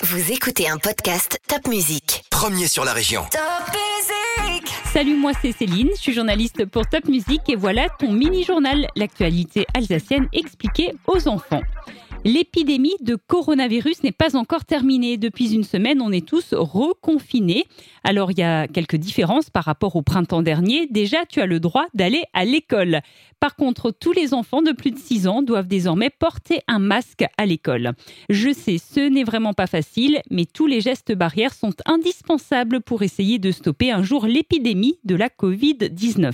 Vous écoutez un podcast Top Music. Premier sur la région. Top Music Salut, moi c'est Céline, je suis journaliste pour Top Music et voilà ton mini-journal, l'actualité alsacienne expliquée aux enfants. L'épidémie de coronavirus n'est pas encore terminée. Depuis une semaine, on est tous reconfinés. Alors, il y a quelques différences par rapport au printemps dernier. Déjà, tu as le droit d'aller à l'école. Par contre, tous les enfants de plus de 6 ans doivent désormais porter un masque à l'école. Je sais, ce n'est vraiment pas facile, mais tous les gestes barrières sont indispensables pour essayer de stopper un jour l'épidémie de la Covid-19.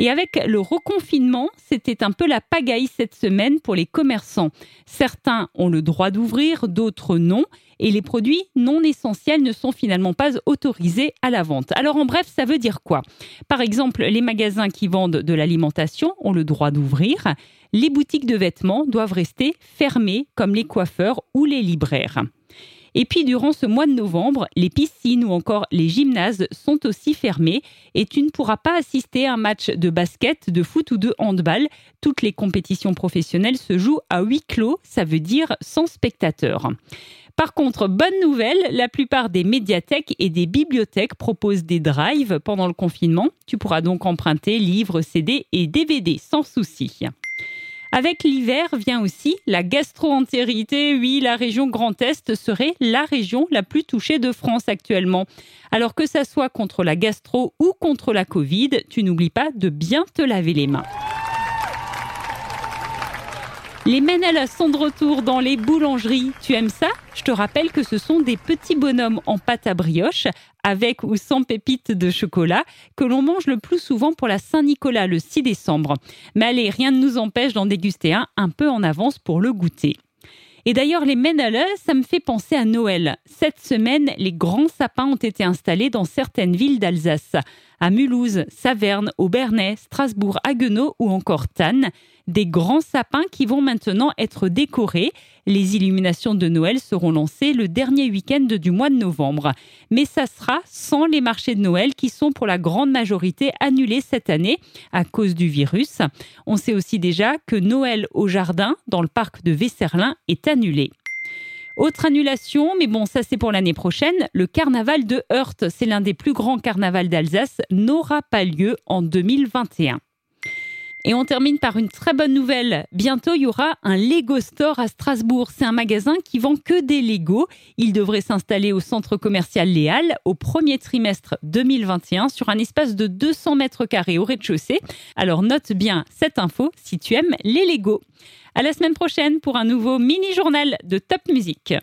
Et avec le reconfinement, c'était un peu la pagaille cette semaine pour les commerçants. Certains ont le droit d'ouvrir, d'autres non. Et les produits non essentiels ne sont finalement pas autorisés à la vente. Alors en bref, ça veut dire quoi? Par exemple, les magasins qui vendent de l'alimentation ont le droit d'ouvrir. Les boutiques de vêtements doivent rester fermées, comme les coiffeurs ou les libraires. Et puis durant ce mois de novembre, les piscines ou encore les gymnases sont aussi fermés et tu ne pourras pas assister à un match de basket, de foot ou de handball. Toutes les compétitions professionnelles se jouent à huis clos, ça veut dire sans spectateurs. Par contre, bonne nouvelle, la plupart des médiathèques et des bibliothèques proposent des drives pendant le confinement. Tu pourras donc emprunter livres, CD et DVD sans souci. Avec l'hiver vient aussi la gastro-entérité. Oui, la région Grand Est serait la région la plus touchée de France actuellement. Alors que ça soit contre la gastro ou contre la Covid, tu n'oublies pas de bien te laver les mains. Les Menel sont de retour dans les boulangeries. Tu aimes ça? Je te rappelle que ce sont des petits bonhommes en pâte à brioche, avec ou sans pépites de chocolat, que l'on mange le plus souvent pour la Saint-Nicolas le 6 décembre. Mais allez, rien ne nous empêche d'en déguster un un peu en avance pour le goûter. Et d'ailleurs, les Menele, ça me fait penser à Noël. Cette semaine, les grands sapins ont été installés dans certaines villes d'Alsace. À Mulhouse, Saverne, Aubernais, Strasbourg, Haguenau ou encore Tannes. Des grands sapins qui vont maintenant être décorés. Les illuminations de Noël seront lancées le dernier week-end du mois de novembre. Mais ça sera sans les marchés de Noël qui sont pour la grande majorité annulés cette année à cause du virus. On sait aussi déjà que Noël au jardin, dans le parc de Vesserlin, est annulé. Autre annulation, mais bon, ça c'est pour l'année prochaine, le carnaval de Heurte, c'est l'un des plus grands carnavals d'Alsace, n'aura pas lieu en 2021. Et on termine par une très bonne nouvelle. Bientôt, il y aura un Lego Store à Strasbourg. C'est un magasin qui vend que des Lego. Il devrait s'installer au centre commercial Léal au premier trimestre 2021 sur un espace de 200 mètres carrés au rez-de-chaussée. Alors note bien cette info si tu aimes les Lego. À la semaine prochaine pour un nouveau mini-journal de Top Music.